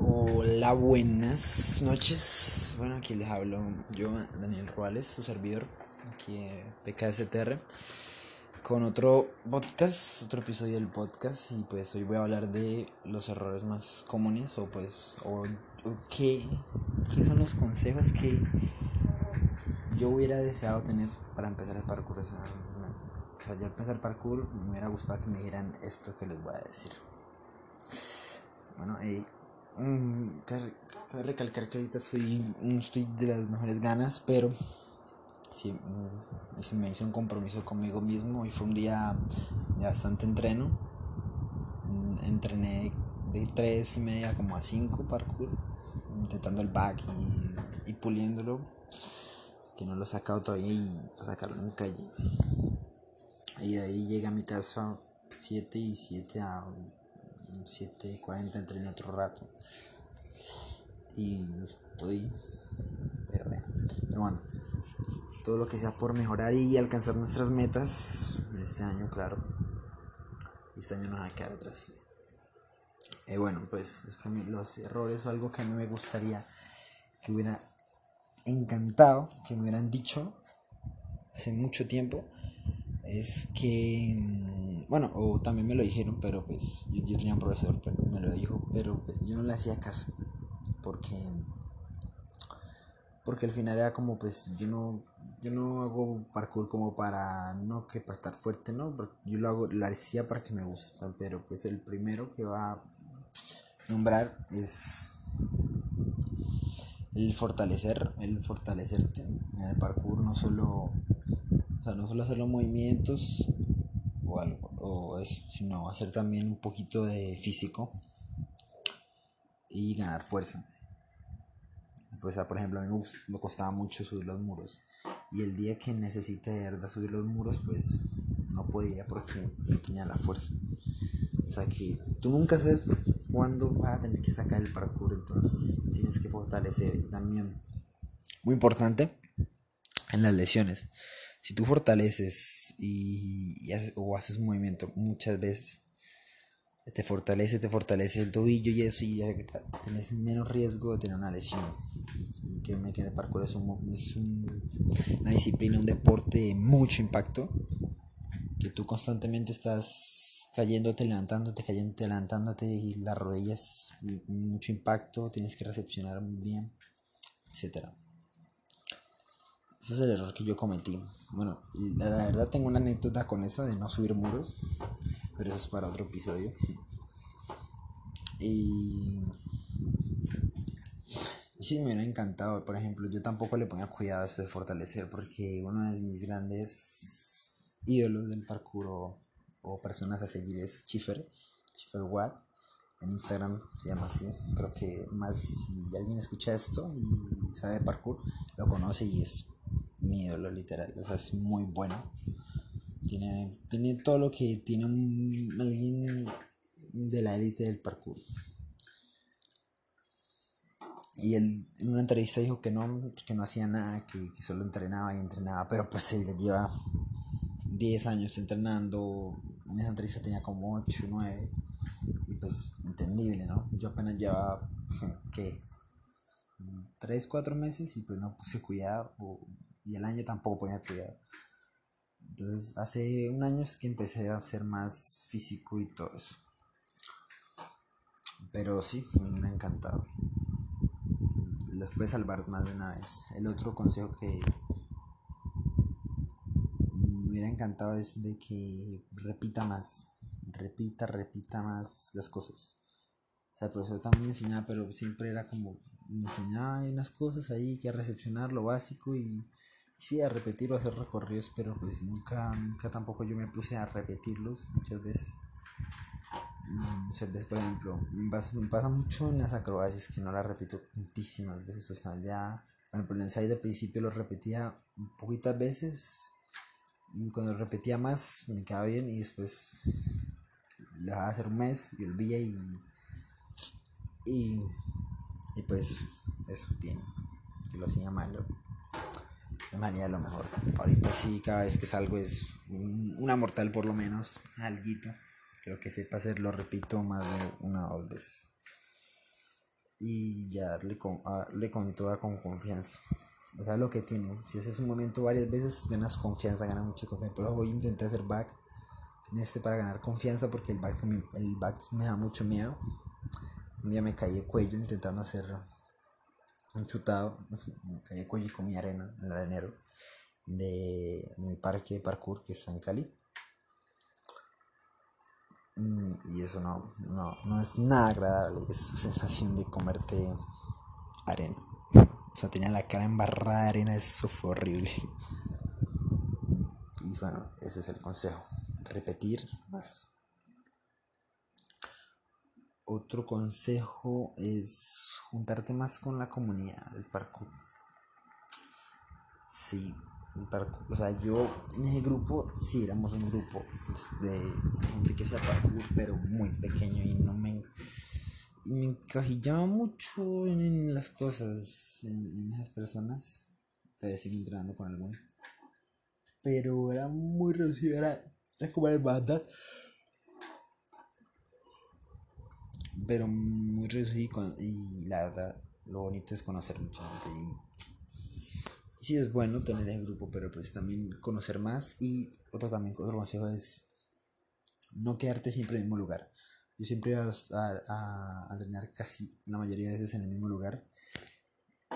Hola, buenas noches. Bueno, aquí les hablo yo, Daniel Ruales, su servidor, aquí de PKSTR, con otro podcast, otro episodio del podcast. Y pues hoy voy a hablar de los errores más comunes, o pues, o, qué, qué son los consejos que yo hubiera deseado tener para empezar el parkour. O sea, o sea, ya al empezar parkour me hubiera gustado que me dijeran esto que les voy a decir. Bueno, eh, um, cabe recalcar que ahorita estoy, estoy de las mejores ganas, pero sí, um, me hice un compromiso conmigo mismo y fue un día de bastante entreno. Mm, entrené de 3 y media como a 5 parkour, intentando el back y, puliéndolo, que no lo he sacado todavía y sacarlo en calle. Y de ahí llegué a mi casa 7 y 7 a 7.40 entrené otro rato. Y estoy. Pero, pero bueno, todo lo que sea por mejorar y alcanzar nuestras metas en este año, claro. Este año no va a quedar atrás. Eh, bueno, pues los errores o algo que a mí me gustaría que hubiera encantado, que me hubieran dicho hace mucho tiempo, es que bueno, o también me lo dijeron, pero pues yo, tenía un profesor, pero me lo dijo, pero pues yo no le hacía caso, porque porque al final era como pues yo no yo no hago parkour como para no que para estar fuerte, no, yo lo hago lo hacía para que me gusta, pero pues el primero que va a nombrar es el fortalecer, el fortalecerte en el parkour, no solo o sea, no solo hacer los movimientos o algo, o eso, sino hacer también un poquito de físico y ganar fuerza. Pues, por ejemplo, a mí me costaba mucho subir los muros. Y el día que necesité de verdad subir los muros, pues no podía porque no tenía la fuerza. O sea que tú nunca sabes cuándo vas a tener que sacar el parkour, entonces tienes que fortalecer. Y también, muy importante, en las lesiones si tú fortaleces y, haces, o haces un movimiento muchas veces, te fortalece, te fortalece el tobillo y eso, y ya tienes menos riesgo de tener una lesión. Y créeme que el parkour es, una disciplina, un deporte de mucho impacto, que tú constantemente estás cayéndote, levantándote, cayéndote, levantándote, y las rodillas, mucho impacto, tienes que recepcionar muy bien, etcétera. Ese es el error que yo cometí. Bueno, la verdad tengo una anécdota con eso de no subir muros, pero eso es para otro episodio. Y, sí, me hubiera encantado. Por ejemplo, yo tampoco le ponía cuidado a eso de fortalecer, porque uno de mis grandes ídolos del parkour o, personas a seguir es Schiffer, Schiffer Watt. En Instagram se llama así. Creo que más si alguien escucha esto y sabe de parkour, lo conoce y es mi ídolo literal, o sea, es muy bueno. Tiene, tiene todo lo que tiene alguien de la élite del parkour. Y él en una entrevista dijo que no, que no hacía nada, que, solo entrenaba y entrenaba, pero pues él ya lleva 10 años entrenando, en esa entrevista tenía como 8, 9, y pues entendible, ¿no? Yo apenas llevaba, que 3, 4 meses y pues no puse cuidado, y el año tampoco ponía cuidado. Entonces hace un año es que empecé a ser más físico y todo eso. Pero sí, me hubiera encantado. Los puede salvar más de una vez. El otro consejo que me hubiera encantado es de que repita más. Repita, repita más las cosas. O sea, el profesor también me enseñaba, pero siempre era como, me enseñaba unas cosas ahí que a recepcionar lo básico y sí a repetir o hacer recorridos, pero pues nunca, nunca tampoco yo me puse a repetirlos muchas veces. Muchas veces, por ejemplo, me pasa, mucho en las acrobacias que no las repito muchísimas veces. O sea, ya, por el ensayo de principio lo repetía poquitas veces y cuando lo repetía más me quedaba bien y después lo dejaba hacer un mes y olvidé y, y, y pues eso tiene, que lo hacía malo de manera lo mejor. Ahorita sí, cada vez que salgo es una mortal por lo menos, alguito. Creo que sepa hacerlo, repito, más de una o dos veces. y ya darle con, darle con toda con confianza. O sea, lo que tiene. Si haces un momento varias veces, ganas confianza, ganas mucha confianza. Pero hoy intenté hacer back en este para ganar confianza porque el back, el back me da mucho miedo. Un día me caí de cuello intentando hacer un chutado. Me caí cuello y comí arena en el arenero de mi parque de parkour que está en Cali. Mm, y eso no, no, no es nada agradable, es sensación de comerte arena. O sea, tenía la cara embarrada de arena, eso fue horrible. Y bueno, ese es el consejo, repetir más. Otro consejo es juntarte más con la comunidad del parkour. Sí, o sea, yo en ese grupo, sí, éramos un grupo de gente que hacía parkour, pero muy pequeño y no me, me encajillaba mucho en, las cosas, en, esas personas. Todavía sigo entrenando con algunos. Pero era muy reducido, era, como el banda. Pero muy reducido y la verdad, lo bonito es conocer mucha gente y sí es bueno tener el grupo, pero pues también conocer más y otro también otro consejo es no quedarte siempre en el mismo lugar. Yo siempre iba a, a, entrenar casi la mayoría de veces en el mismo lugar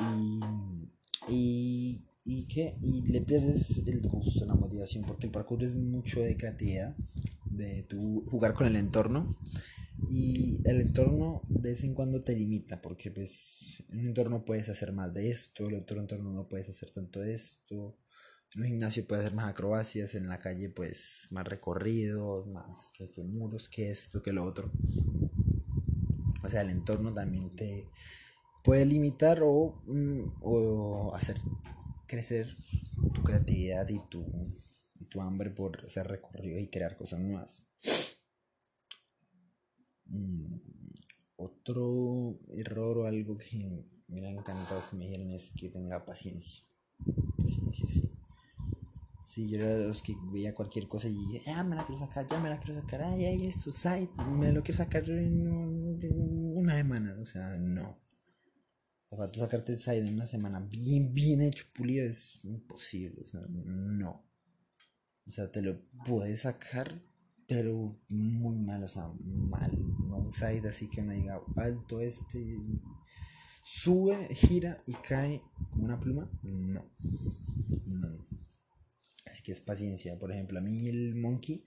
y, y, y, ¿qué? y le pierdes el gusto, la motivación, porque el parkour es mucho de creatividad, de tu jugar con el entorno y el entorno de vez en cuando te limita, porque pues en un entorno puedes hacer más de esto, en otro entorno no puedes hacer tanto de esto. En un gimnasio puedes hacer más acrobacias, en la calle pues más recorridos, más que, muros, que esto, que lo otro. O sea, el entorno también te puede limitar o, mm, o hacer crecer tu creatividad y tu, y tu hambre por hacer recorrido y crear cosas nuevas. Mm, otro error o algo que me ha encantado que me dijeron es que tenga paciencia. Paciencia, sí. Sí, yo era de los que veía cualquier cosa y dije, ah, me la quiero sacar, ya me la quiero sacar, ay, ay, esto, site, me lo quiero sacar en una semana, o sea, no. Falta sacarte el site en una semana bien, bien hecho, pulido, es imposible, o sea, no. O sea, te lo puedes sacar pero muy mal, o sea, mal, no un side así que me diga alto este sube, gira y cae como una pluma, no, no. Así que es paciencia, por ejemplo, a mí el monkey,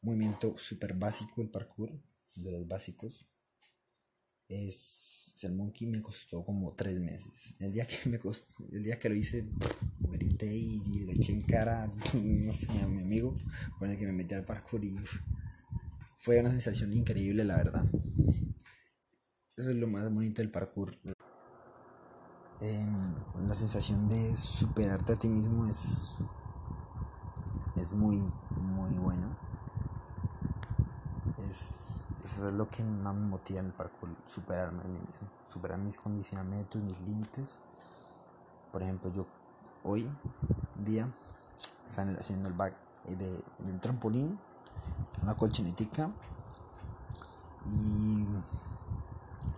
movimiento súper básico, el parkour, de los básicos, es, el monkey me costó como tres meses. El día que me costó, el día que lo hice, grité y, lo eché en cara, a mi amigo con el que me metí al parkour y fue una sensación increíble, la verdad. Eso es lo más bonito del parkour. Em, la sensación de superarte a ti mismo es, es muy, muy buena. Es, eso es lo que más me motiva en el parkour, superarme a mí mismo, superar mis condicionamientos, mis límites. Por ejemplo, yo hoy día están haciendo el back de, de trampolín, una colchonetica y,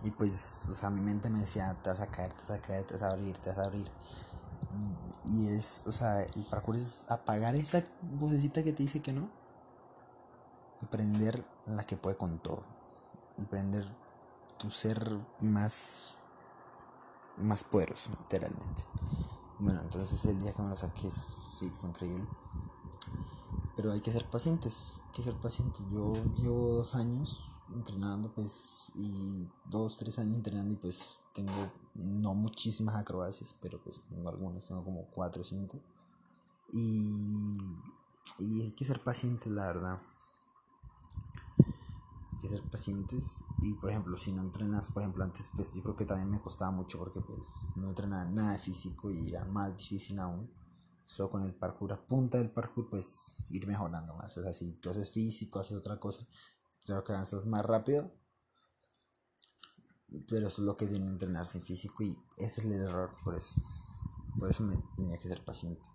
y pues, o sea, mi mente me decía, te vas a caer, te vas a caer, te vas a abrir, te vas a abrir. Y es, o sea, el parkour es apagar esa vocecita que te dice que no y prender la que puede con todo. Y prender tu ser más, más poderoso, literalmente. Bueno, entonces el día que me lo saqué, sí, fue increíble. Pero hay que ser pacientes, hay que ser pacientes. Yo llevo dos años entrenando, pues, y dos, tres años entrenando y pues tengo no muchísimas acrobacias, pero pues tengo algunas, tengo como cuatro o cinco. Y, y hay que ser pacientes, la verdad que ser pacientes. Y por ejemplo si no entrenas por ejemplo antes pues yo creo que también me costaba mucho porque pues no entrenaba nada de físico y era más difícil aún. Solo con el parkour a punta del parkour pues ir mejorando más. O sea si tú haces físico haces otra cosa claro que avanzas más rápido. Pero eso es lo que tiene entrenar sin físico y ese es el error por eso. Por eso me tenía que ser paciente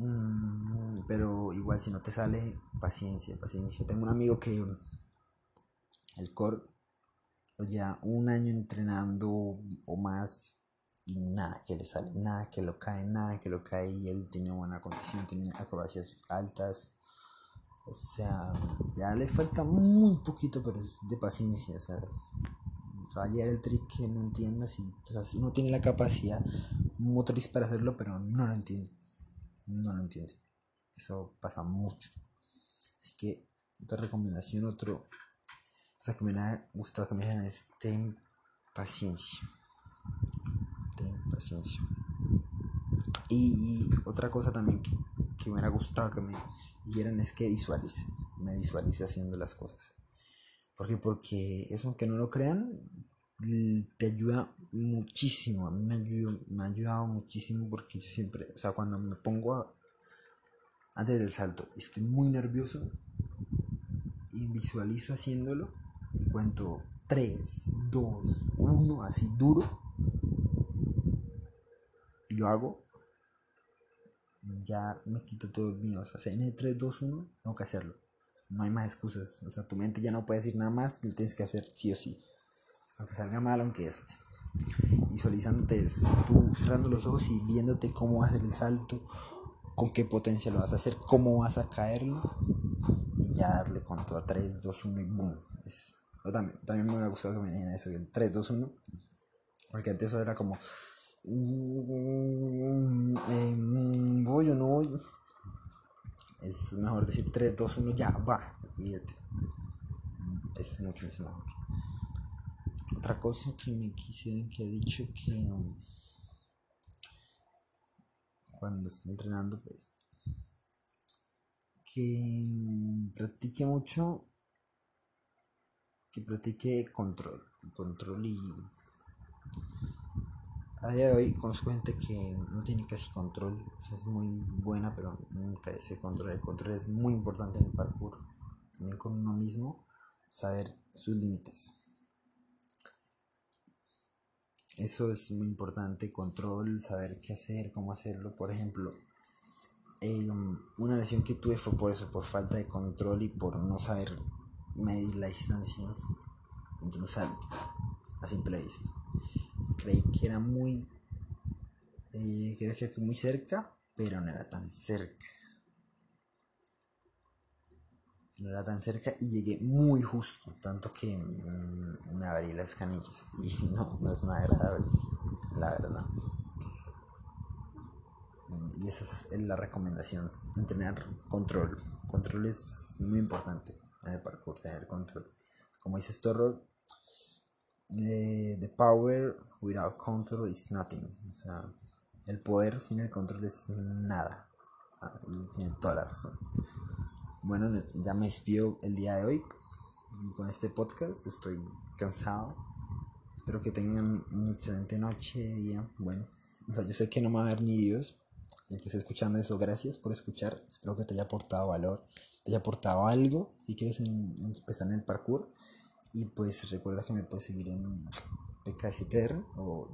Mm, pero igual si no te sale, paciencia, paciencia. Tengo un amigo que el core, o ya un año entrenando o más y nada que le sale, nada que lo cae, nada que lo cae y él tiene buena condición, tiene acrobacias altas. O sea, ya le falta muy poquito, pero es de paciencia. O sea, va el trick que no entiendas y o sea, uno tiene la capacidad motriz para hacerlo, pero no lo entiende. No lo entiende. Eso pasa mucho. Así que otra recomendación, otro, o sea, que me ha gustado que me digan es ten paciencia. Ten paciencia. Y, otra cosa también que, que me hubiera gustado que me dijeran es que visualice, me visualice haciendo las cosas. ¿Por qué? Porque eso, aunque no lo crean, te ayuda muchísimo. A mí me, me ha ayudado muchísimo porque yo siempre, o sea, cuando me pongo a, antes del salto estoy muy nervioso y visualizo haciéndolo y cuento 3, 2, 1, así duro y lo hago, ya me quito todo el miedo. O sea, en el 3, 2, 1 tengo que hacerlo. No hay más excusas. O sea, tu mente ya no puede decir nada más, lo tienes que hacer sí o sí. Aunque salga mal, aunque este. Visualizándote, tú cerrando los ojos y viéndote cómo hacer el salto, con qué potencia lo vas a hacer, cómo vas a caerlo y ya darle con todo a 3, 2, 1 y boom. Es, también, también me hubiera gustado que me dijeran eso, el 3, 2, 1, porque antes eso era como mm, eh, mm, voy o no voy. Es mejor decir 3, 2, 1, ya, va, irte. Es mucho mejor. Otra cosa que me quise que he dicho que um, cuando estoy entrenando, pues que practique mucho, que practique control, control y a día de hoy conozco gente que no tiene casi control, es muy buena pero nunca ese control, el control es muy importante en el parkour, también con uno mismo, saber sus límites. Eso es muy importante, control, saber qué hacer, cómo hacerlo. Por ejemplo, em, una lesión que tuve fue por eso, por falta de control y por no saber medir la distancia entre un salto a simple vista. Creí que era muy, eh, que muy cerca, pero no era tan cerca no era tan cerca y llegué muy justo, tanto que mm, me abrí las canillas y no, no es nada agradable, la verdad. Mm, y esa es la recomendación, tener control. Control es muy importante en el parkour, tener control. Como dice Storro, eh, the power without control is nothing. O sea, el poder sin el control es nada. Ah, y tiene toda la razón. Bueno, ya me despido el día de hoy con este podcast. Estoy cansado. Espero que tengan una excelente noche, día. Bueno, o sea, yo sé que no me va a ver ni Dios. El que esté escuchando eso, gracias por escuchar. Espero que te haya aportado valor, te haya aportado algo. Si quieres empezar en el parkour. Y pues recuerda que me puedes seguir en pksitr o,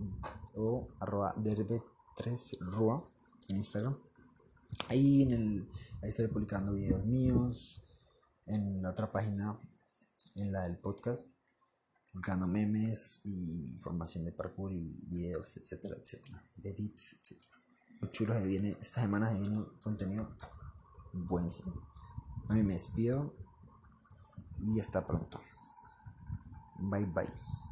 o arroba derbe3rua en Instagram. Ahí, en el, ahí estaré publicando videos míos. En la otra página, en la del podcast, publicando memes y información de parkour y videos, etcétera, etcétera. Edits, etcétera. Muy chulo, se viene, esta semana se viene contenido buenísimo. Bueno, me despido y hasta pronto. Bye bye.